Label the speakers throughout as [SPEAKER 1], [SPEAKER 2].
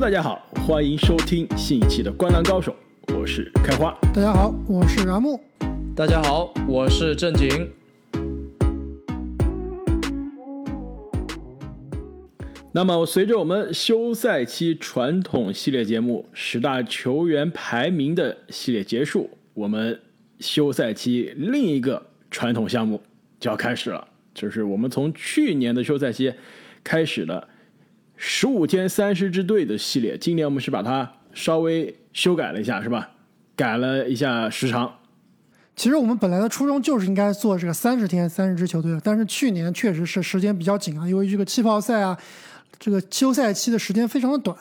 [SPEAKER 1] 大家好，欢迎收听新一期的《灌篮高手》，我是开花。
[SPEAKER 2] 大家好，我是阿木。
[SPEAKER 3] 大家好，我是正经。
[SPEAKER 1] 那么，随着我们休赛期传统系列节目十大球员排名的系列结束，我们休赛期另一个传统项目就要开始了，就是我们从去年的休赛期开始的十五天三十支队的系列。今年我们是把它稍微修改了一下，是吧？改了一下时长。
[SPEAKER 2] 其实我们本来的初衷就是应该做这个三十天三十支球队的，但是去年确实是时间比较紧啊，因为这个气泡赛啊。这个休赛期的时间非常的短，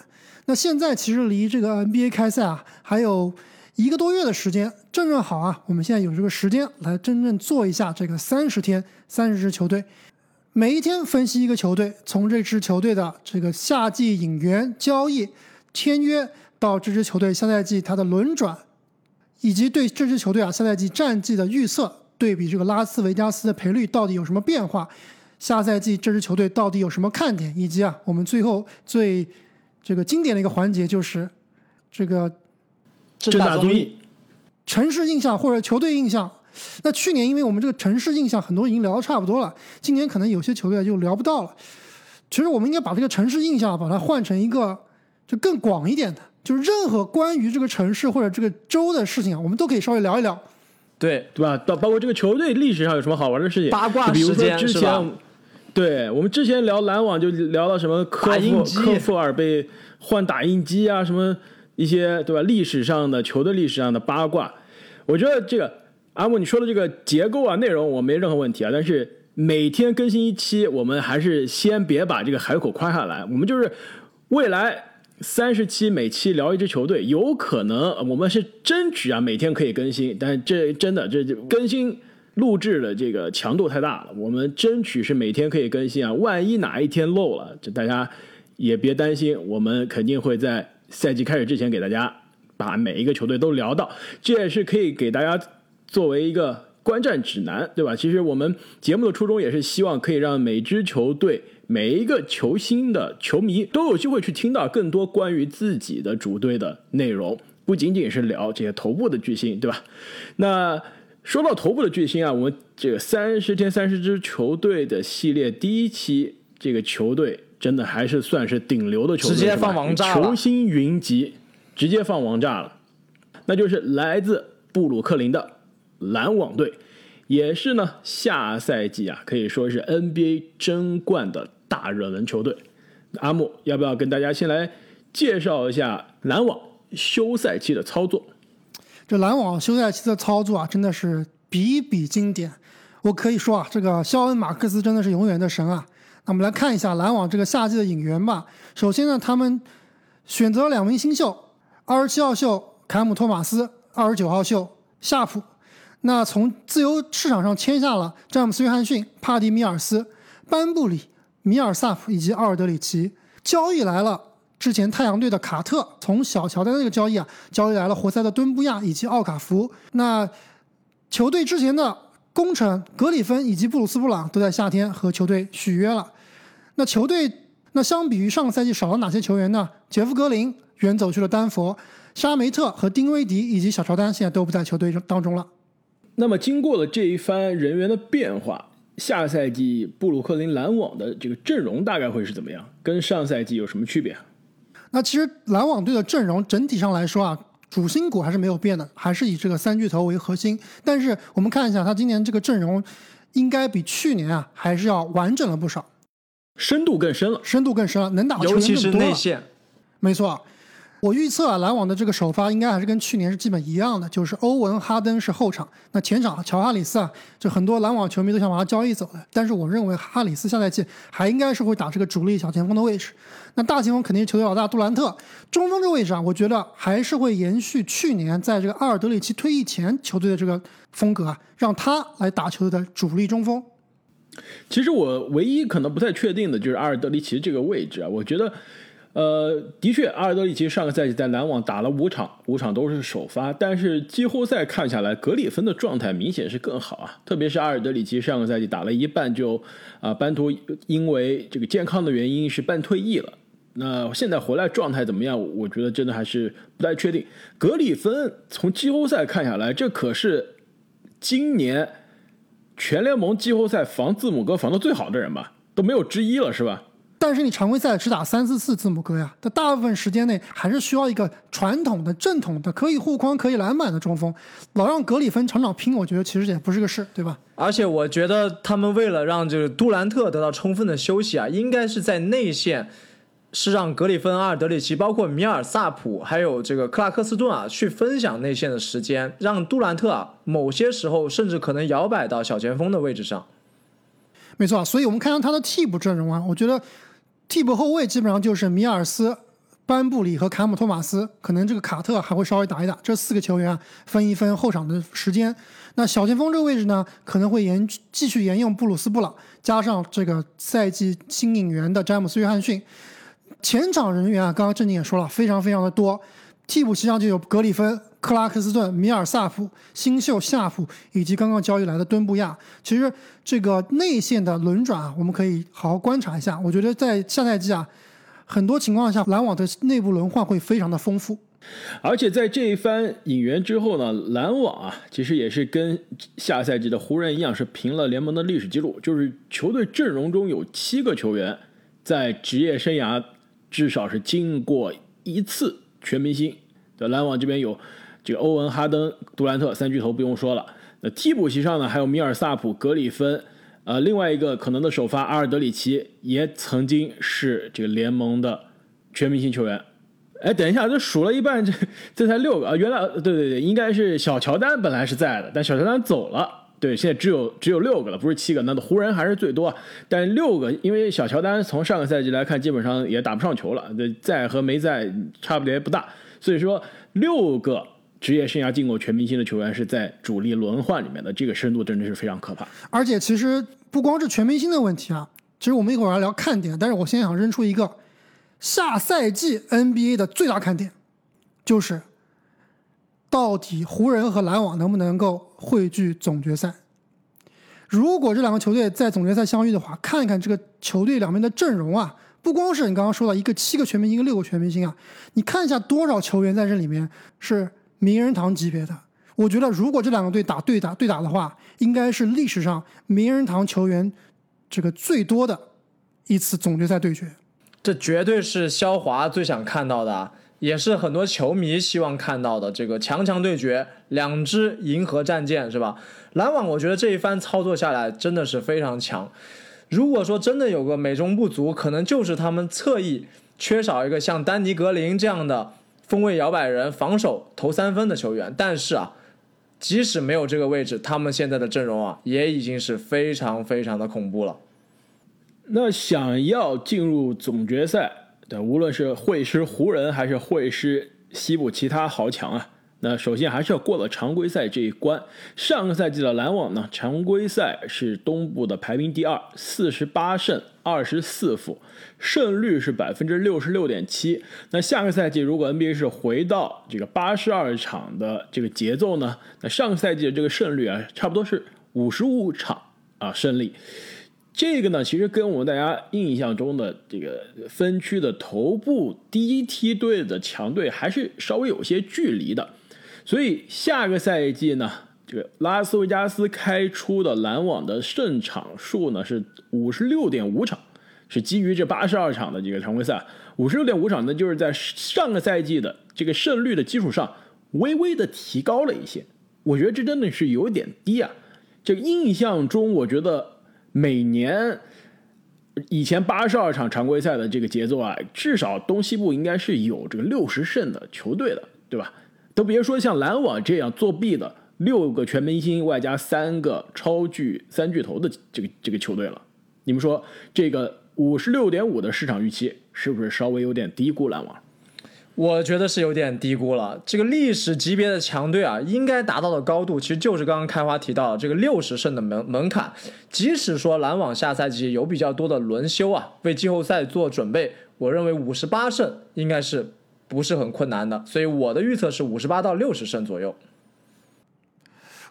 [SPEAKER 2] 那现在其实离这个 NBA 开赛啊还有一个多月的时间，正正好啊，我们现在有这个时间来真正做一下这个三十天三十支球队，每一天分析一个球队，从这支球队的这个夏季引援、交易、签约到这支球队下赛季它的轮转，以及对这支球队啊下赛季战绩的预测，对比这个拉斯维加斯的赔率到底有什么变化。下赛季这支球队到底有什么看点？以及啊，我们最后最这个经典的一个环节就是这个
[SPEAKER 1] 正大综艺
[SPEAKER 2] 城市印象或者球队印象。那去年因为我们这个城市印象很多已经聊的差不多了，今年可能有些球队就聊不到了。其实我们应该把这个城市印象把它换成一个就更广一点的，就是任何关于这个城市或者这个州的事情啊，我们都可以稍微聊一聊。
[SPEAKER 3] 对
[SPEAKER 1] 对吧？到包括这个球队历史上有什么好玩的事情？
[SPEAKER 3] 八卦
[SPEAKER 1] 时
[SPEAKER 3] 间
[SPEAKER 1] 是吧？对我们之前聊篮网就聊到什么科夫科夫尔被换打印机啊，什么一些对吧？历史上的球队历史上的八卦，我觉得这个阿木你说的这个结构啊内容我没任何问题啊，但是每天更新一期，我们还是先别把这个海口夸下来。我们就是未来三十期每期聊一支球队，有可能我们是争取啊每天可以更新，但这真的这更新。录制的这个强度太大了，我们争取是每天可以更新啊。万一哪一天漏了，这大家也别担心，我们肯定会在赛季开始之前给大家把每一个球队都聊到。这也是可以给大家作为一个观战指南，对吧？其实我们节目的初衷也是希望可以让每支球队每一个球星的球迷都有机会去听到更多关于自己的主队的内容，不仅仅是聊这些头部的巨星，对吧？那。说到头部的巨星啊，我们这个三十天三十支球队的系列第一期，这个球队真的还是算是顶流的球队，
[SPEAKER 3] 直接放王炸
[SPEAKER 1] 球星云集，直接放王炸了。那就是来自布鲁克林的篮网队，也是呢下赛季啊可以说是 NBA 争冠的大热门球队。阿木要不要跟大家先来介绍一下篮网休赛期的操作？
[SPEAKER 2] 这篮网休赛期的操作啊，真的是比比经典。我可以说啊，这个肖恩·马克思真的是永远的神啊。那我们来看一下篮网这个夏季的引援吧。首先呢，他们选择了两名新秀：二十七号秀凯姆·托马斯，二十九号秀夏普。那从自由市场上签下了詹姆斯·约翰逊、帕蒂·米尔斯、班布里、米尔萨普以及奥尔德里奇。交易来了。之前太阳队的卡特从小乔丹那个交易啊，交易来了活塞的敦布亚以及奥卡福。那球队之前的功臣格里芬以及布鲁斯布朗都在夏天和球队续约了。那球队那相比于上个赛季少了哪些球员呢？杰夫格林远走去了丹佛，沙梅特和丁威迪以及小乔丹现在都不在球队当中了。
[SPEAKER 1] 那么经过了这一番人员的变化，下赛季布鲁克林篮网的这个阵容大概会是怎么样？跟上赛季有什么区别？
[SPEAKER 2] 那其实篮网队的阵容整体上来说啊，主心骨还是没有变的，还是以这个三巨头为核心。但是我们看一下他今年这个阵容，应该比去年啊还是要完整了不少，
[SPEAKER 1] 深度更深了，
[SPEAKER 2] 深度更深了，能打的球员
[SPEAKER 3] 更多。尤其是内线，
[SPEAKER 2] 没错。我预测啊，篮网的这个首发应该还是跟去年是基本一样的，就是欧文、哈登是后场，那前场乔哈里斯啊，就很多篮网球迷都想把他交易走的。但是我认为哈里斯下赛季还应该是会打这个主力小前锋的位置。那大前锋肯定是球队老大杜兰特，中锋这个位置啊，我觉得还是会延续去年在这个阿尔德里奇退役前球队的这个风格啊，让他来打球队的主力中锋。
[SPEAKER 1] 其实我唯一可能不太确定的就是阿尔德里奇这个位置啊，我觉得。呃，的确，阿尔德里奇上个赛季在篮网打了五场，五场都是首发。但是季后赛看下来，格里芬的状态明显是更好啊。特别是阿尔德里奇上个赛季打了一半就啊，班图因为这个健康的原因是半退役了。那现在回来状态怎么样？我觉得真的还是不太确定。格里芬从季后赛看下来，这可是今年全联盟季后赛防字母哥防的最好的人吧，都没有之一了，是吧？
[SPEAKER 2] 但是你常规赛只打三四次字母哥呀，他大部分时间内还是需要一个传统的、正统的、可以护框、可以篮板的中锋。老让格里芬场场拼，我觉得其实也不是个事，对吧？
[SPEAKER 3] 而且我觉得他们为了让这个杜兰特得到充分的休息啊，应该是在内线是让格里芬、阿尔德里奇、包括米尔萨普还有这个克拉克斯顿啊去分享内线的时间，让杜兰特啊某些时候甚至可能摇摆到小前锋的位置上。
[SPEAKER 2] 没错，所以我们看到他的替补阵容啊，我觉得。替补后卫基本上就是米尔斯、班布里和卡姆托马斯，可能这个卡特还会稍微打一打。这四个球员啊，分一分后场的时间。那小前锋这个位置呢，可能会沿继续沿用布鲁斯布朗，加上这个赛季新引援的詹姆斯约翰逊。前场人员啊，刚刚郑宁也说了，非常非常的多。替补席上就有格里芬。克拉克斯顿、米尔萨普、新秀夏普以及刚刚交易来的敦布亚，其实这个内线的轮转啊，我们可以好好观察一下。我觉得在下赛季啊，很多情况下篮网的内部轮换会非常的丰富。
[SPEAKER 1] 而且在这一番引援之后呢，篮网啊，其实也是跟下赛季的湖人一样，是平了联盟的历史记录，就是球队阵容中有七个球员在职业生涯至少是经过一次全明星。对，篮网这边有。这个欧文、哈登、杜兰特三巨头不用说了，那替补席上呢还有米尔萨普、格里芬，呃，另外一个可能的首发阿尔德里奇也曾经是这个联盟的全明星球员。哎，等一下，这数了一半，这这才六个啊！原来对对对，应该是小乔丹本来是在的，但小乔丹走了，对，现在只有只有六个了，不是七个。那湖人还是最多，但六个，因为小乔丹从上个赛季来看，基本上也打不上球了，在和没在差别不大，所以说六个。职业生涯进过全明星的球员是在主力轮换里面的，这个深度真的是非常可怕。
[SPEAKER 2] 而且其实不光是全明星的问题啊，其实我们一会儿要聊看点，但是我先想扔出一个下赛季 NBA 的最大看点，就是到底湖人和篮网能不能够汇聚总决赛？如果这两个球队在总决赛相遇的话，看一看这个球队两边的阵容啊，不光是你刚刚说的一个七个全明星，一个六个全明星啊，你看一下多少球员在这里面是。名人堂级别的，我觉得如果这两个队打对打对打的话，应该是历史上名人堂球员这个最多的一次总决赛对决。
[SPEAKER 3] 这绝对是肖华最想看到的，也是很多球迷希望看到的这个强强对决，两支银河战舰是吧？篮网，我觉得这一番操作下来真的是非常强。如果说真的有个美中不足，可能就是他们侧翼缺少一个像丹尼格林这样的。锋位摇摆人，防守投三分的球员，但是啊，即使没有这个位置，他们现在的阵容啊，也已经是非常非常的恐怖了。
[SPEAKER 1] 那想要进入总决赛，对，无论是会师湖人，还是会师西部其他豪强啊。那首先还是要过了常规赛这一关。上个赛季的篮网呢，常规赛是东部的排名第二，四十八胜二十四负，胜率是百分之六十六点七。那下个赛季如果 NBA 是回到这个八十二场的这个节奏呢，那上个赛季的这个胜率啊，差不多是五十五场啊胜利。这个呢，其实跟我们大家印象中的这个分区的头部第一梯队的强队还是稍微有些距离的。所以下个赛季呢，这个拉斯维加斯开出的篮网的胜场数呢是五十六点五场，是基于这八十二场的这个常规赛，五十六点五场呢就是在上个赛季的这个胜率的基础上微微的提高了一些。我觉得这真的是有点低啊。这个印象中，我觉得每年以前八十二场常规赛的这个节奏啊，至少东西部应该是有这个六十胜的球队的，对吧？都别说像篮网这样作弊的六个全明星外加三个超巨三巨头的这个这个球队了，你们说这个五十六点五的市场预期是不是稍微有点低估篮网？
[SPEAKER 3] 我觉得是有点低估了。这个历史级别的强队啊，应该达到的高度其实就是刚刚开花提到这个六十胜的门门槛。即使说篮网下赛季有比较多的轮休啊，为季后赛做准备，我认为五十八胜应该是。不是很困难的，所以我的预测是五十八到六十胜左右。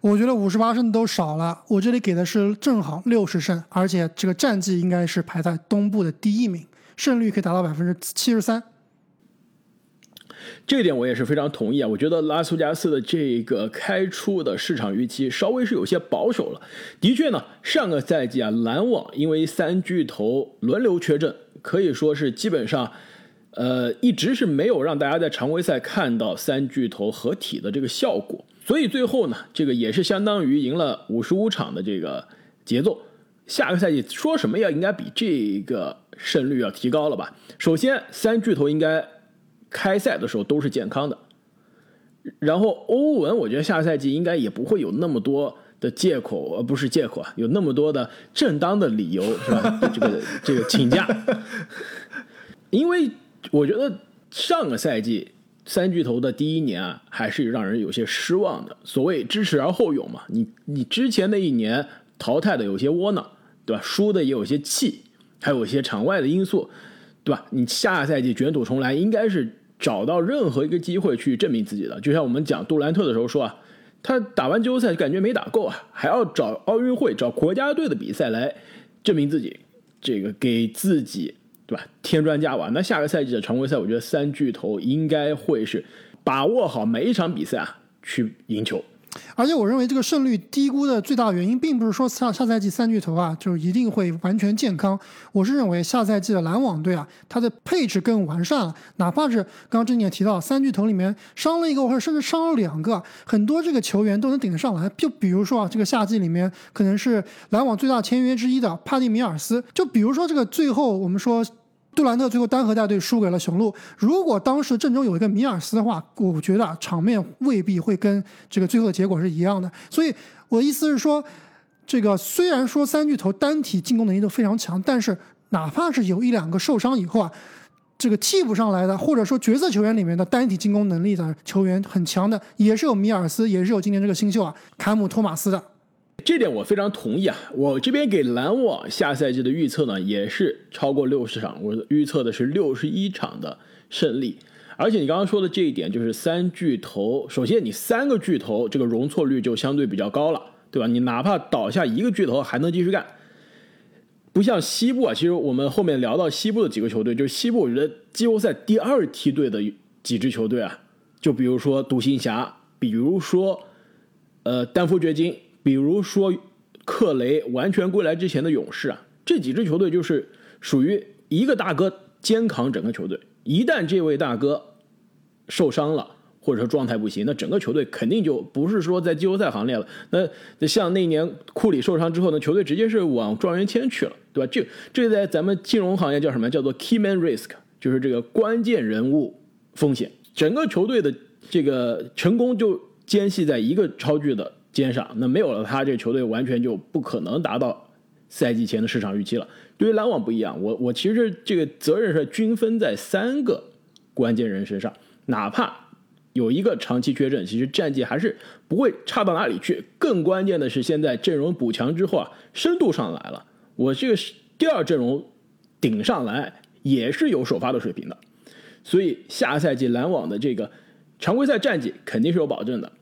[SPEAKER 2] 我觉得五十八胜都少了，我这里给的是正好六十胜，而且这个战绩应该是排在东部的第一名。胜率可以达到百分之七十三。
[SPEAKER 1] 这点我也是非常同意啊！我觉得拉斯加斯的这个开出的市场预期稍微是有些保守了。的确呢，上个赛季啊，篮网因为三巨头轮流缺阵，可以说是基本上，呃，一直是没有让大家在常规赛看到三巨头合体的这个效果。所以最后呢，这个也是相当于赢了五十五场的这个节奏。下个赛季说什么也应该比这个胜率要提高了吧？首先，三巨头应该。开赛的时候都是健康的，然后欧文，我觉得下个赛季应该也不会有那么多的借口，而，不是借口啊，有那么多的正当的理由，是吧？这个这个请假，因为我觉得上个赛季三巨头的第一年啊，还是让人有些失望的。所谓知耻而后勇嘛，你你之前那一年淘汰的有些窝囊，对吧？输的也有些气，还有一些场外的因素。对吧？你下赛季卷土重来，应该是找到任何一个机会去证明自己的。就像我们讲杜兰特的时候说啊，他打完季后赛感觉没打够啊，还要找奥运会、找国家队的比赛来证明自己，这个给自己对吧添砖加瓦。那下个赛季的常规赛，我觉得三巨头应该会是把握好每一场比赛啊，去赢球。
[SPEAKER 2] 而且我认为这个胜率低估的最大原因，并不是说下下赛季三巨头啊就一定会完全健康。我是认为下赛季的篮网队啊，它的配置更完善了。哪怕是刚刚郑也提到，三巨头里面伤了一个或者甚至伤了两个，很多这个球员都能顶得上来。就比如说啊，这个夏季里面可能是篮网最大签约之一的帕蒂米尔斯。就比如说这个最后我们说。杜兰特最后单核带队输给了雄鹿。如果当时阵中有一个米尔斯的话，我觉得场面未必会跟这个最后的结果是一样的。所以我的意思是说，这个虽然说三巨头单体进攻能力都非常强，但是哪怕是有一两个受伤以后啊，这个替补上来的，或者说角色球员里面的单体进攻能力的球员很强的，也是有米尔斯，也是有今年这个新秀啊坎姆托马斯的。
[SPEAKER 1] 这点我非常同意啊！我这边给篮网下赛季的预测呢，也是超过六十场，我预测的是六十一场的胜利。而且你刚刚说的这一点，就是三巨头，首先你三个巨头这个容错率就相对比较高了，对吧？你哪怕倒下一个巨头还能继续干，不像西部啊。其实我们后面聊到西部的几个球队，就是西部，我觉得季后赛第二梯队的几支球队啊，就比如说独行侠，比如说呃丹佛掘金。比如说，克雷完全归来之前的勇士啊，这几支球队就是属于一个大哥肩扛整个球队。一旦这位大哥受伤了，或者说状态不行，那整个球队肯定就不是说在季后赛行列了。那像那年库里受伤之后呢，球队直接是往状元签去了，对吧？这这在咱们金融行业叫什么？叫做 key man risk，就是这个关键人物风险。整个球队的这个成功就间系在一个超巨的。肩上，那没有了他，这个球队完全就不可能达到赛季前的市场预期了。对于篮网不一样，我我其实这个责任是均分在三个关键人身上，哪怕有一个长期缺阵，其实战绩还是不会差到哪里去。更关键的是，现在阵容补强之后啊，深度上来了，我这个第二阵容顶上来也是有首发的水平的，所以下赛季篮网的这个常规赛战绩肯定是有保证的。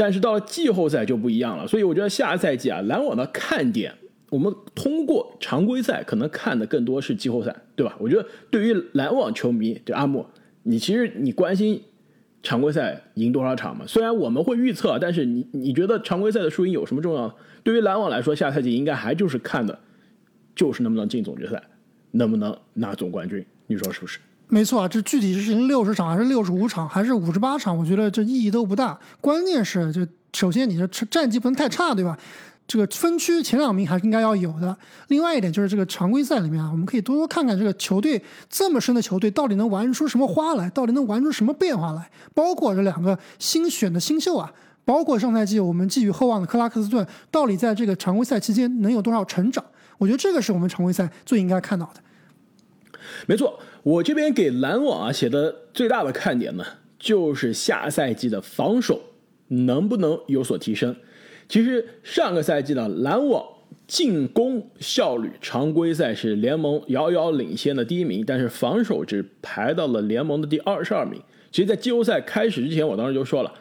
[SPEAKER 1] 但是到了季后赛就不一样了，所以我觉得下赛季啊，篮网的看点，我们通过常规赛可能看的更多是季后赛，对吧？我觉得对于篮网球迷，对阿木，你其实你关心常规赛赢多少场吗？虽然我们会预测，但是你你觉得常规赛的输赢有什么重要？对于篮网来说，下赛季应该还就是看的，就是能不能进总决赛，能不能拿总冠军，你说是不是？
[SPEAKER 2] 没错啊，这具体是六十场还是六十五场还是五十八场，我觉得这意义都不大。关键是，就首先你的战绩不能太差，对吧？这个分区前两名还是应该要有的。另外一点就是这个常规赛里面啊，我们可以多多看看这个球队这么深的球队到底能玩出什么花来，到底能玩出什么变化来。包括这两个新选的新秀啊，包括上赛季我们寄予厚望的克拉克斯顿，到底在这个常规赛期间能有多少成长？我觉得这个是我们常规赛最应该看到的。
[SPEAKER 1] 没错。我这边给篮网啊写的最大的看点呢，就是下赛季的防守能不能有所提升。其实上个赛季呢，篮网进攻效率常规赛是联盟遥遥领先的第一名，但是防守只排到了联盟的第二十二名。其实，在季后赛开始之前，我当时就说了，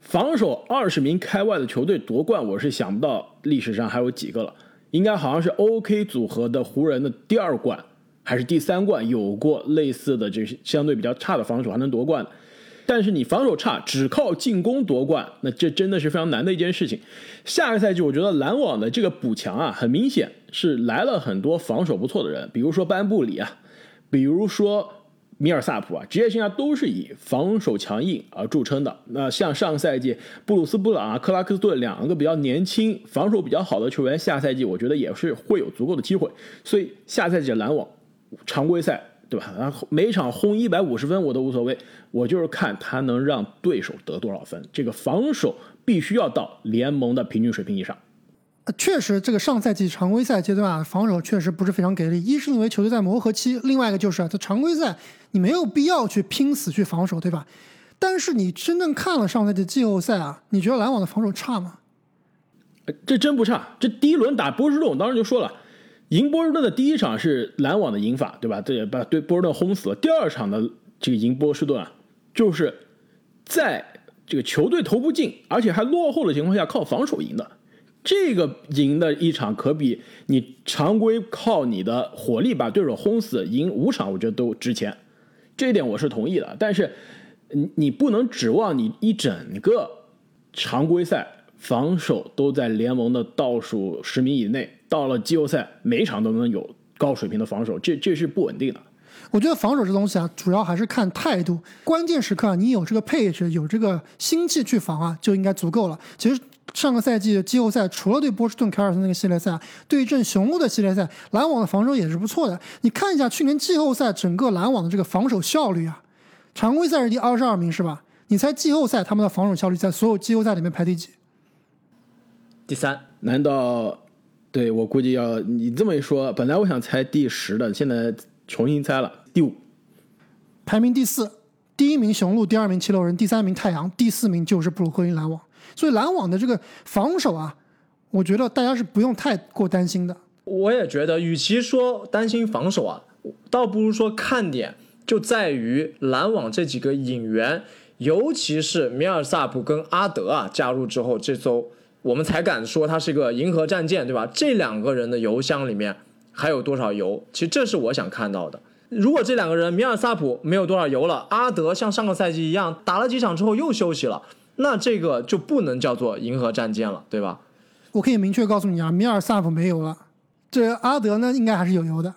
[SPEAKER 1] 防守二十名开外的球队夺冠，我是想不到历史上还有几个了。应该好像是 OK 组合的湖人的第二冠。还是第三冠有过类似的，这相对比较差的防守还能夺冠的。但是你防守差，只靠进攻夺冠，那这真的是非常难的一件事情。下个赛季，我觉得篮网的这个补强啊，很明显是来了很多防守不错的人，比如说班布里啊，比如说米尔萨普啊，职业生涯都是以防守强硬而著称的。那像上个赛季布鲁斯布朗啊、克拉克斯顿两个比较年轻、防守比较好的球员，下赛季我觉得也是会有足够的机会。所以下赛季的篮网常规赛。对吧？然后每场轰一百五十分我都无所谓，我就是看他能让对手得多少分。这个防守必须要到联盟的平均水平以上。
[SPEAKER 2] 确实，这个上赛季常规赛阶段啊，防守确实不是非常给力。一是因为球队在磨合期，另外一个就是在常规赛你没有必要去拼死去防守，对吧？但是你真正看了上赛季季后赛啊，你觉得篮网的防守差吗？
[SPEAKER 1] 这真不差。这第一轮打波士顿，我当时就说了。赢波士顿的第一场是篮网的赢法，对吧？这也把对波士顿轰死了。第二场的这个赢波士顿啊，就是在这个球队投不进，而且还落后的情况下，靠防守赢的。这个赢的一场可比你常规靠你的火力把对手轰死赢五场，我觉得都值钱。这一点我是同意的。但是你你不能指望你一整个常规赛防守都在联盟的倒数十名以内。到了季后赛，每一场都能有高水平的防守，这这是不稳定的。
[SPEAKER 2] 我觉得防守这东西啊，主要还是看态度。关键时刻啊你有这个配置，有这个心气去防啊，就应该足够了。其实上个赛季季后赛，除了对波士顿凯尔特那个系列赛，对阵雄鹿的系列赛，篮网的防守也是不错的。你看一下去年季后赛整个篮网的这个防守效率啊，常规赛是第二十二名是吧？你猜季后赛他们的防守效率在所有季后赛里面排第几？
[SPEAKER 3] 第三？
[SPEAKER 1] 难道？对我估计要你这么一说，本来我想猜第十的，现在重新猜了第五，
[SPEAKER 2] 排名第四，第一名雄鹿，第二名七六人，第三名太阳，第四名就是布鲁克林篮网。所以篮网的这个防守啊，我觉得大家是不用太过担心的。
[SPEAKER 3] 我也觉得，与其说担心防守啊，倒不如说看点就在于篮网这几个引援，尤其是米尔萨普跟阿德啊加入之后，这艘。我们才敢说它是一个银河战舰，对吧？这两个人的油箱里面还有多少油？其实这是我想看到的。如果这两个人米尔萨普没有多少油了，阿德像上个赛季一样打了几场之后又休息了，那这个就不能叫做银河战舰了，对吧？
[SPEAKER 2] 我可以明确告诉你啊，米尔萨普没油了，这阿德呢应该还是有油的。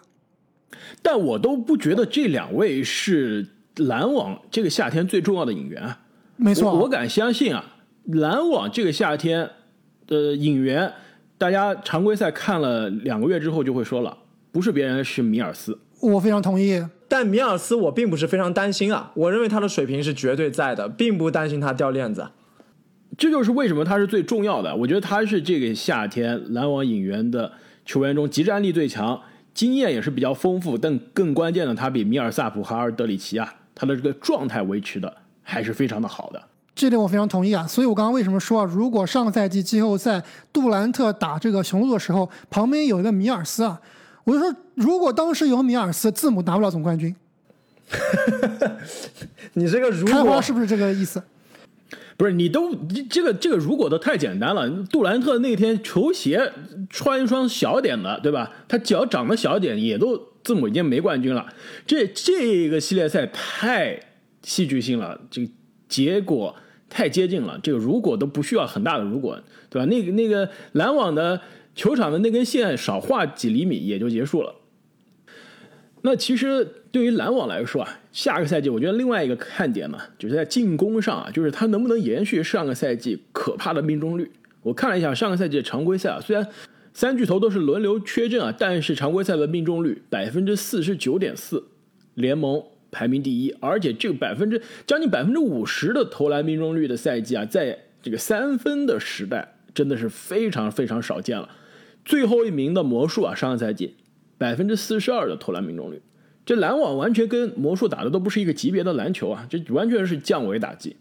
[SPEAKER 1] 但我都不觉得这两位是篮网这个夏天最重要的引援。
[SPEAKER 2] 没错，
[SPEAKER 1] 我敢相信啊，篮网这个夏天。的引援，大家常规赛看了两个月之后就会说了，不是别人是米尔斯。
[SPEAKER 2] 我非常同意，
[SPEAKER 3] 但米尔斯我并不是非常担心啊，我认为他的水平是绝对在的，并不担心他掉链子。
[SPEAKER 1] 这就是为什么他是最重要的。我觉得他是这个夏天篮网引援的球员中集战力最强，经验也是比较丰富，但更关键的，他比米尔萨普、哈尔德里奇啊，他的这个状态维持的还是非常的好的。
[SPEAKER 2] 这点我非常同意啊，所以我刚刚为什么说啊，如果上赛季季后赛杜兰特打这个雄鹿的时候，旁边有一个米尔斯啊，我就说，如果当时有米尔斯，字母拿不了总冠军。
[SPEAKER 3] 你这个如
[SPEAKER 2] 开花是不是这个意思？
[SPEAKER 1] 不是，你都这个这个如果都太简单了。杜兰特那天球鞋穿一双小点的，对吧？他脚长得小点，也都字母已经没冠军了。这这个系列赛太戏剧性了，这个结果。太接近了，这个如果都不需要很大的如果，对吧？那个那个篮网的球场的那根线少画几厘米也就结束了。那其实对于篮网来说啊，下个赛季我觉得另外一个看点呢，就是在进攻上啊，就是他能不能延续上个赛季可怕的命中率。我看了一下上个赛季的常规赛啊，虽然三巨头都是轮流缺阵啊，但是常规赛的命中率百分之四十九点四，联盟。排名第一，而且这个百分之将近百分之五十的投篮命中率的赛季啊，在这个三分的时代，真的是非常非常少见了。最后一名的魔术啊，上个赛季百分之四十二的投篮命中率，这篮网完全跟魔术打的都不是一个级别的篮球啊，这完全是降维打击。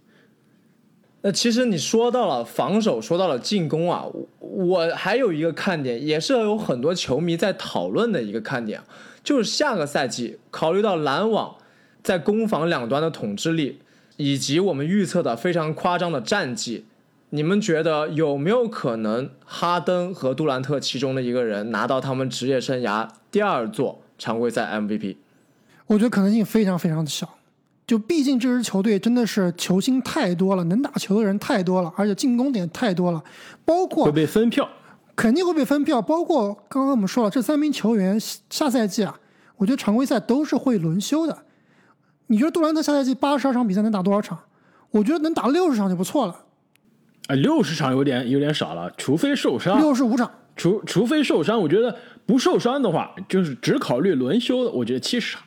[SPEAKER 3] 那其实你说到了防守，说到了进攻啊，我还有一个看点，也是有很多球迷在讨论的一个看点，就是下个赛季考虑到篮网。在攻防两端的统治力，以及我们预测的非常夸张的战绩，你们觉得有没有可能哈登和杜兰特其中的一个人拿到他们职业生涯第二座常规赛 MVP？
[SPEAKER 2] 我觉得可能性非常非常的小。就毕竟这支球队真的是球星太多了，能打球的人太多了，而且进攻点太多了，包括
[SPEAKER 1] 会被分票，
[SPEAKER 2] 肯定会被分票。包括刚刚我们说了，这三名球员下赛季啊，我觉得常规赛都是会轮休的。你觉得杜兰特下赛季八十二场比赛能打多少场？我觉得能打六十场就不错了。
[SPEAKER 1] 啊，六十场有点有点少了，除非受伤。
[SPEAKER 2] 六十五场，
[SPEAKER 1] 除除非受伤，我觉得不受伤的话，就是只考虑轮休的，我觉得七十场。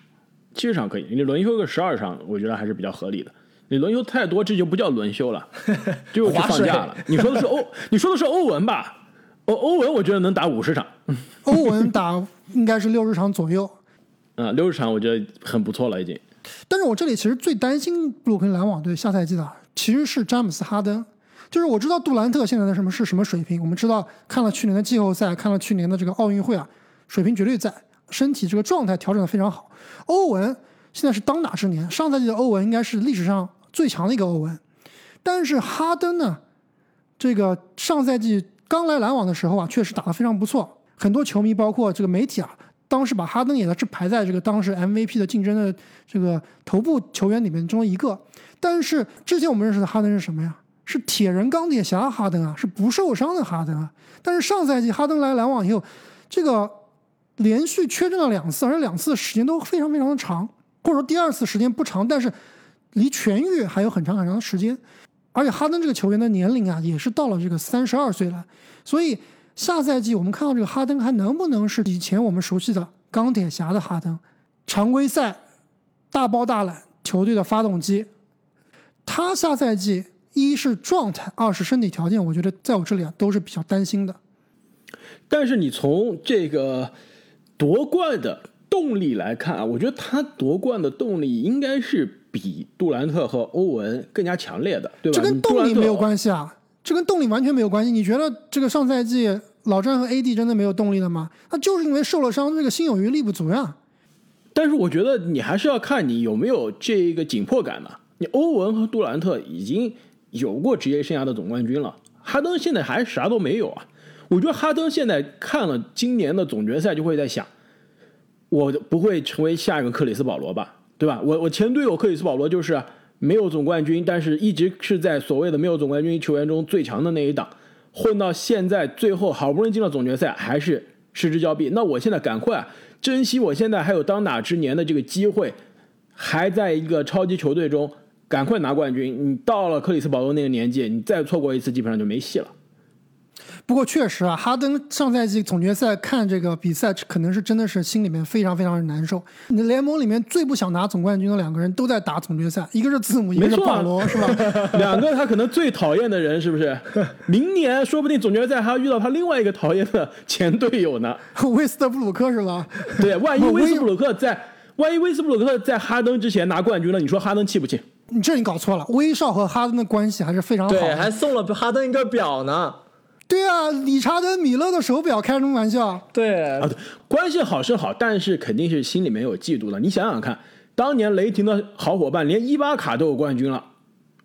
[SPEAKER 1] 七十场可以，你轮休个十二场，我觉得还是比较合理的。你轮休太多，这就不叫轮休了，就去放假了。你说的是欧，你说的是欧文吧？欧欧文，我觉得能打五十场。
[SPEAKER 2] 欧文打应该是六十场左右。
[SPEAKER 1] 嗯，六十场我觉得很不错了，已经。
[SPEAKER 2] 但是我这里其实最担心布鲁克林篮网队下赛季的其实是詹姆斯哈登。就是我知道杜兰特现在的什么是什么水平，我们知道看了去年的季后赛，看了去年的这个奥运会啊，水平绝对在。身体这个状态调整的非常好，欧文现在是当打之年，上赛季的欧文应该是历史上最强的一个欧文，但是哈登呢，这个上赛季刚来篮网的时候啊，确实打得非常不错，很多球迷包括这个媒体啊，当时把哈登也是排在这个当时 MVP 的竞争的这个头部球员里面中一个，但是之前我们认识的哈登是什么呀？是铁人钢铁侠哈登啊，是不受伤的哈登啊，但是上赛季哈登来篮网以后，这个。连续缺阵了两次，而且两次时间都非常非常的长，或者说第二次时间不长，但是离痊愈还有很长很长的时间。而且哈登这个球员的年龄啊，也是到了这个三十二岁了，所以下赛季我们看到这个哈登还能不能是以前我们熟悉的钢铁侠的哈登？常规赛大包大揽，球队的发动机。他下赛季一是状态，二是身体条件，我觉得在我这里啊都是比较担心的。
[SPEAKER 1] 但是你从这个。夺冠的动力来看啊，我觉得他夺冠的动力应该是比杜兰特和欧文更加强烈的，对吧？
[SPEAKER 2] 这跟动力没有关系啊，这跟动力完全没有关系。你觉得这个上赛季老詹和 AD 真的没有动力了吗？那就是因为受了伤，这个心有余力不足呀。
[SPEAKER 1] 但是我觉得你还是要看你有没有这个紧迫感的。你欧文和杜兰特已经有过职业生涯的总冠军了，哈登现在还啥都没有啊。我觉得哈登现在看了今年的总决赛，就会在想，我不会成为下一个克里斯保罗吧，对吧？我我前队友克里斯保罗就是没有总冠军，但是一直是在所谓的没有总冠军球员中最强的那一档，混到现在最后好不容易进了总决赛，还是失之交臂。那我现在赶快珍惜我现在还有当打之年的这个机会，还在一个超级球队中，赶快拿冠军。你到了克里斯保罗那个年纪，你再错过一次，基本上就没戏了。
[SPEAKER 2] 不过确实啊，哈登上赛季总决赛看这个比赛，可能是真的是心里面非常非常的难受。你的联盟里面最不想拿总冠军的两个人都在打总决赛，一个是字母，一个是保罗，是吧？
[SPEAKER 1] 两个他可能最讨厌的人，是不是？明年说不定总决赛还要遇到他另外一个讨厌的前队友呢。
[SPEAKER 2] 威斯特布鲁克是吧？
[SPEAKER 1] 对，万一威斯布鲁克在，万一威斯布鲁克在哈登之前拿冠军了，你说哈登气不气？
[SPEAKER 2] 你这你搞错了，威少和哈登的关系还是非常好，
[SPEAKER 3] 对，还送了哈登一个表呢。
[SPEAKER 2] 对啊，理查德米勒的手表，开什么玩笑？
[SPEAKER 3] 对
[SPEAKER 1] 啊，关系好是好，但是肯定是心里面有嫉妒的。你想想看，当年雷霆的好伙伴连伊巴卡都有冠军了，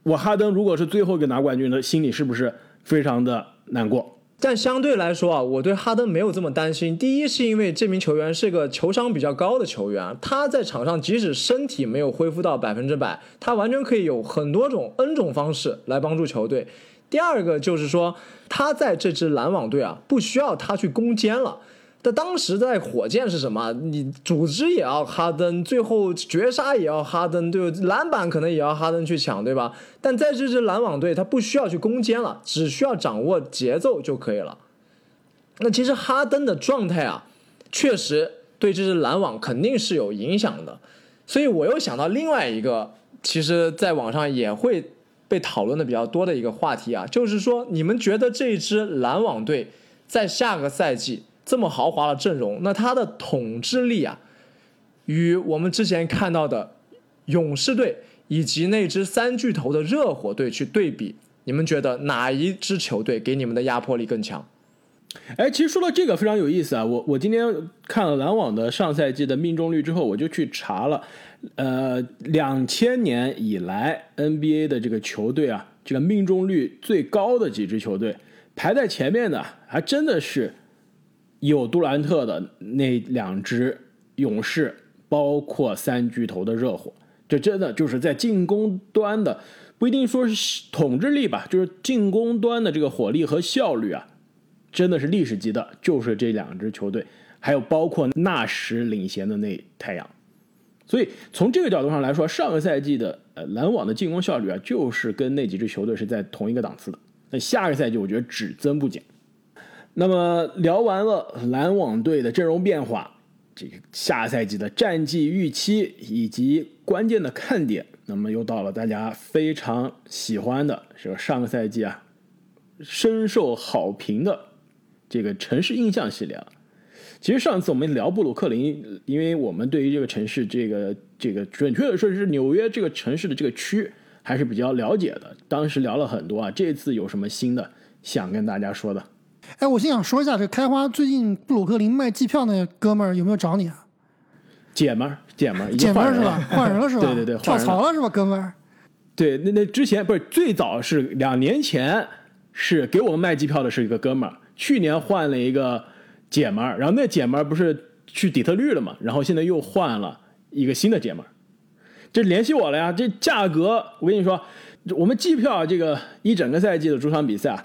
[SPEAKER 1] 我哈登如果是最后一个拿冠军的，心里是不是非常的难过？
[SPEAKER 3] 但相对来说啊，我对哈登没有这么担心。第一是因为这名球员是个球商比较高的球员，他在场上即使身体没有恢复到百分之百，他完全可以有很多种 N 种方式来帮助球队。第二个就是说，他在这支篮网队啊，不需要他去攻坚了。但当时在火箭是什么？你组织也要哈登，最后绝杀也要哈登，对吧？篮板可能也要哈登去抢，对吧？但在这支篮网队，他不需要去攻坚了，只需要掌握节奏就可以了。那其实哈登的状态啊，确实对这支篮网肯定是有影响的。所以我又想到另外一个，其实在网上也会。被讨论的比较多的一个话题啊，就是说，你们觉得这支篮网队在下个赛季这么豪华的阵容，那他的统治力啊，与我们之前看到的勇士队以及那支三巨头的热火队去对比，你们觉得哪一支球队给你们的压迫力更强？
[SPEAKER 1] 哎，其实说到这个非常有意思啊，我我今天看了篮网的上赛季的命中率之后，我就去查了。呃，两千年以来 NBA 的这个球队啊，这个命中率最高的几支球队，排在前面的还真的是有杜兰特的那两支勇士，包括三巨头的热火，这真的就是在进攻端的不一定说是统治力吧，就是进攻端的这个火力和效率啊，真的是历史级的，就是这两支球队，还有包括纳什领衔的那太阳。所以从这个角度上来说，上个赛季的呃篮网的进攻效率啊，就是跟那几支球队是在同一个档次的。那下个赛季我觉得只增不减。那么聊完了篮网队的阵容变化，这个下赛季的战绩预期以及关键的看点，那么又到了大家非常喜欢的这个上个赛季啊深受好评的这个城市印象系列啊。其实上次我们聊布鲁克林，因为我们对于这个城市，这个这个准确的说是纽约这个城市的这个区还是比较了解的。当时聊了很多啊，这次有什么新的想跟大家说的？
[SPEAKER 2] 哎，我先想说一下，这开花最近布鲁克林卖机票那哥们儿有没有找你啊？
[SPEAKER 1] 姐们儿，姐们儿，
[SPEAKER 2] 姐们儿是吧？换人了是吧？
[SPEAKER 1] 对对对，
[SPEAKER 2] 跳槽了是吧，哥们儿？
[SPEAKER 1] 对，那那之前不是最早是两年前是给我们卖机票的是一个哥们儿，去年换了一个。姐们儿，然后那姐们儿不是去底特律了嘛？然后现在又换了一个新的姐们儿，这联系我了呀。这价格，我跟你说，我们机票这个一整个赛季的主场比赛啊，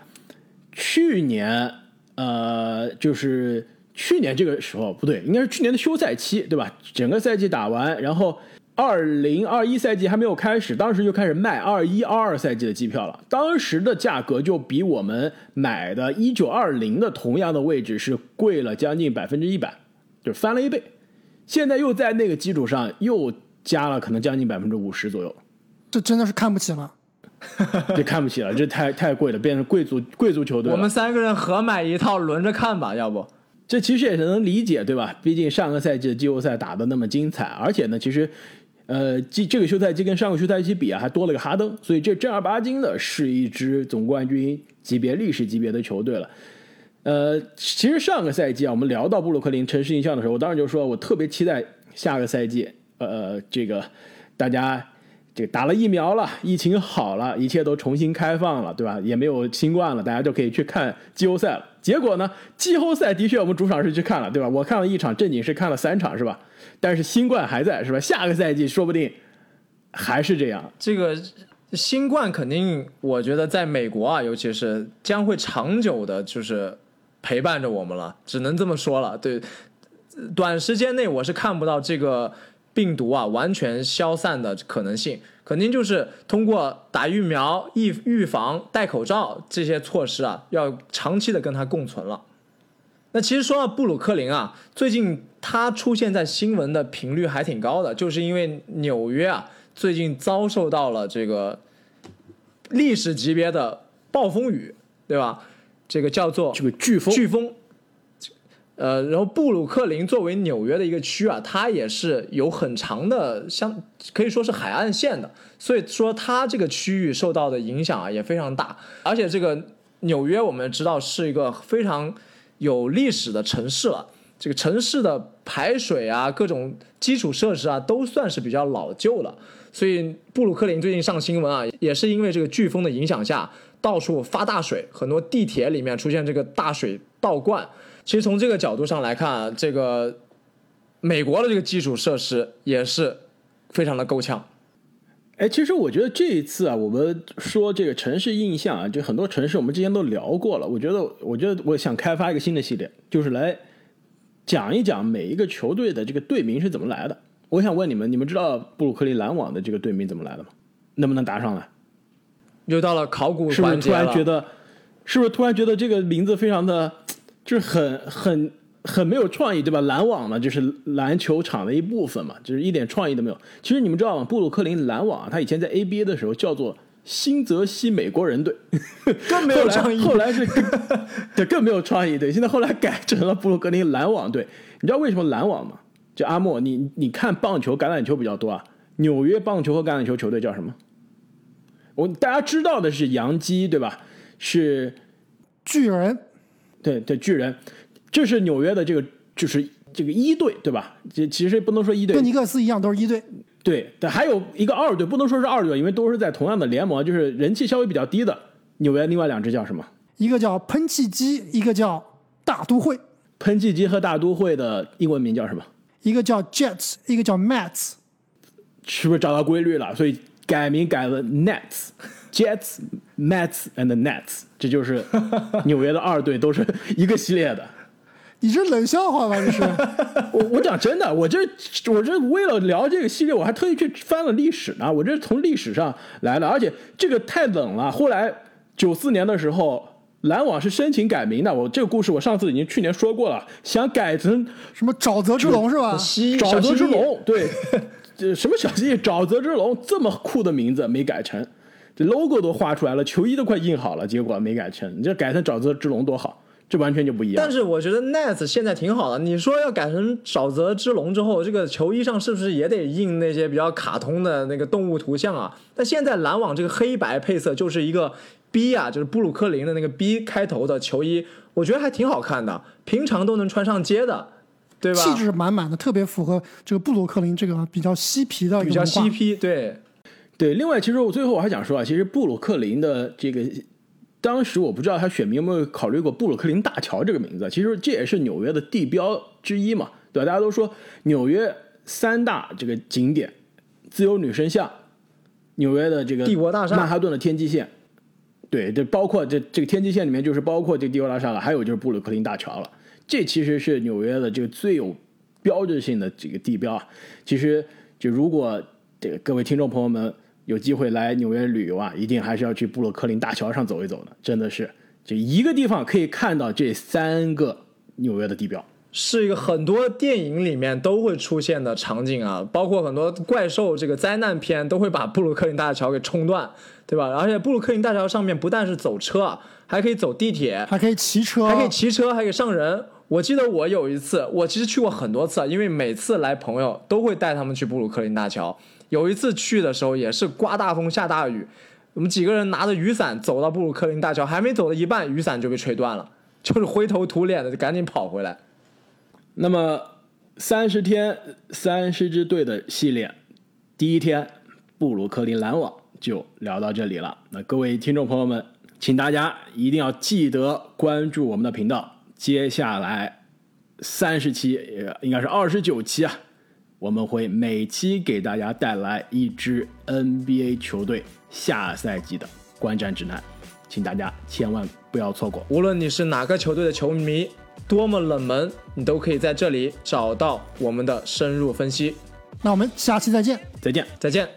[SPEAKER 1] 去年呃就是去年这个时候不对，应该是去年的休赛期对吧？整个赛季打完，然后。二零二一赛季还没有开始，当时就开始卖二一二二赛季的机票了。当时的价格就比我们买的一九二零的同样的位置是贵了将近百分之一百，就翻了一倍。现在又在那个基础上又加了可能将近百分之五十左右，
[SPEAKER 2] 这真的是看不起了，
[SPEAKER 1] 这看不起了，这太太贵了，变成贵族贵族球队。
[SPEAKER 3] 我们三个人合买一套，轮着看吧，要不？
[SPEAKER 1] 这其实也是能理解，对吧？毕竟上个赛季的季后赛打得那么精彩，而且呢，其实。呃，这这个休赛期跟上个休赛期比啊，还多了个哈登，所以这正儿八经的是一支总冠军级别、历史级别的球队了。呃，其实上个赛季啊，我们聊到布鲁克林城市印象的时候，我当时就说我特别期待下个赛季，呃，这个大家。打了疫苗了，疫情好了，一切都重新开放了，对吧？也没有新冠了，大家就可以去看季后赛了。结果呢，季后赛的确我们主场是去看了，对吧？我看了一场，正经是看了三场，是吧？但是新冠还在，是吧？下个赛季说不定还是这样。
[SPEAKER 3] 这个新冠肯定，我觉得在美国啊，尤其是将会长久的，就是陪伴着我们了，只能这么说了。对，短时间内我是看不到这个。病毒啊，完全消散的可能性，肯定就是通过打疫苗、预预防、戴口罩这些措施啊，要长期的跟它共存了。那其实说到布鲁克林啊，最近它出现在新闻的频率还挺高的，就是因为纽约啊，最近遭受到了这个历史级别的暴风雨，对吧？这个叫做
[SPEAKER 1] 这个飓风，
[SPEAKER 3] 飓风。呃，然后布鲁克林作为纽约的一个区啊，它也是有很长的，相可以说是海岸线的，所以说它这个区域受到的影响啊也非常大。而且这个纽约我们知道是一个非常有历史的城市了，这个城市的排水啊，各种基础设施啊都算是比较老旧了。所以布鲁克林最近上新闻啊，也是因为这个飓风的影响下，到处发大水，很多地铁里面出现这个大水倒灌。其实从这个角度上来看，这个美国的这个基础设施也是非常的够呛。
[SPEAKER 1] 哎，其实我觉得这一次啊，我们说这个城市印象啊，就很多城市我们之前都聊过了。我觉得，我觉得我想开发一个新的系列，就是来讲一讲每一个球队的这个队名是怎么来的。我想问你们，你们知道布鲁克林篮网的这个队名怎么来的吗？能不能答上来？
[SPEAKER 3] 又到了考古
[SPEAKER 1] 环节了。是不是突然觉得？是不是突然觉得这个名字非常的？就是很很很没有创意，对吧？篮网嘛，就是篮球场的一部分嘛，就是一点创意都没有。其实你们知道吗？布鲁克林篮网，他以前在 ABA 的时候叫做新泽西美国人队，
[SPEAKER 3] 更没有创意。
[SPEAKER 1] 后来是对更没有创意，对。现在后来改成了布鲁克林篮网队。你知道为什么篮网吗？就阿莫，你你看棒球、橄榄球比较多啊。纽约棒球和橄榄球球队叫什么？我大家知道的是洋基，对吧？是
[SPEAKER 2] 巨人。
[SPEAKER 1] 对对，巨人，这是纽约的这个，就是这个一队，对吧？这其实不能说一队，
[SPEAKER 2] 跟尼克斯一样都是一队。
[SPEAKER 1] 对，但还有一个二队，不能说是二队，因为都是在同样的联盟，就是人气稍微比较低的纽约。另外两支叫什么？
[SPEAKER 2] 一个叫喷气机，一个叫大都会。
[SPEAKER 1] 喷气机和大都会的英文名叫什么？
[SPEAKER 2] 一个叫 Jets，一个叫 Mets，
[SPEAKER 1] 是不是找到规律了？所以改名改了 Nets，Jets、Mets and Nets，这就是 纽约的二队都是一个系列的。
[SPEAKER 2] 你这冷笑话吧？这是
[SPEAKER 1] 我我讲真的，我这我这为了聊这个系列，我还特意去翻了历史呢。我这是从历史上来的，而且这个太冷了。后来九四年的时候，篮网是申请改名的。我这个故事我上次已经去年说过了，想改成
[SPEAKER 2] 什么沼泽之龙是吧？
[SPEAKER 1] 沼泽之龙，对，这什么小蜥蜴？沼泽之龙这么酷的名字没改成，这 logo 都画出来了，球衣都快印好了，结果没改成。你这改成沼泽之龙多好。这完全就不一样。
[SPEAKER 3] 但是我觉得 Nets 现在挺好的。你说要改成沼泽之龙之后，这个球衣上是不是也得印那些比较卡通的那个动物图像啊？但现在篮网这个黑白配色就是一个 B 啊，就是布鲁克林的那个 B 开头的球衣，我觉得还挺好看的，平常都能穿上街的，对吧？
[SPEAKER 2] 气质满满的，特别符合这个布鲁克林这个比较嬉皮的
[SPEAKER 3] 比较嬉皮，对
[SPEAKER 1] 对。另外，其实我最后我还想说啊，其实布鲁克林的这个。当时我不知道他选民有没有考虑过布鲁克林大桥这个名字，其实这也是纽约的地标之一嘛，对吧？大家都说纽约三大这个景点：自由女神像、纽约的这个
[SPEAKER 3] 帝国大厦、
[SPEAKER 1] 曼哈顿的天际线。对，这包括这这个天际线里面就是包括这个帝国大厦了，还有就是布鲁克林大桥了。这其实是纽约的这个最有标志性的这个地标啊。其实就如果这个各位听众朋友们。有机会来纽约旅游啊，一定还是要去布鲁克林大桥上走一走的。真的是，这一个地方可以看到这三个纽约的地标，
[SPEAKER 3] 是一个很多电影里面都会出现的场景啊，包括很多怪兽这个灾难片都会把布鲁克林大桥给冲断，对吧？而且布鲁克林大桥上面不但是走车，还可以走地铁，
[SPEAKER 2] 还可以骑车，
[SPEAKER 3] 还可以骑车，还可以上人。我记得我有一次，我其实去过很多次，因为每次来朋友都会带他们去布鲁克林大桥。有一次去的时候也是刮大风下大雨，我们几个人拿着雨伞走到布鲁克林大桥，还没走到一半，雨伞就被吹断了，就是灰头土脸的就赶紧跑回来。
[SPEAKER 1] 那么三十天三十支队的系列，第一天布鲁克林篮网就聊到这里了。那各位听众朋友们，请大家一定要记得关注我们的频道，接下来三十期应该是二十九期啊。我们会每期给大家带来一支 NBA 球队下赛季的观战指南，请大家千万不要错过。
[SPEAKER 3] 无论你是哪个球队的球迷，多么冷门，你都可以在这里找到我们的深入分析。
[SPEAKER 2] 那我们下期再见，
[SPEAKER 1] 再见，
[SPEAKER 3] 再见。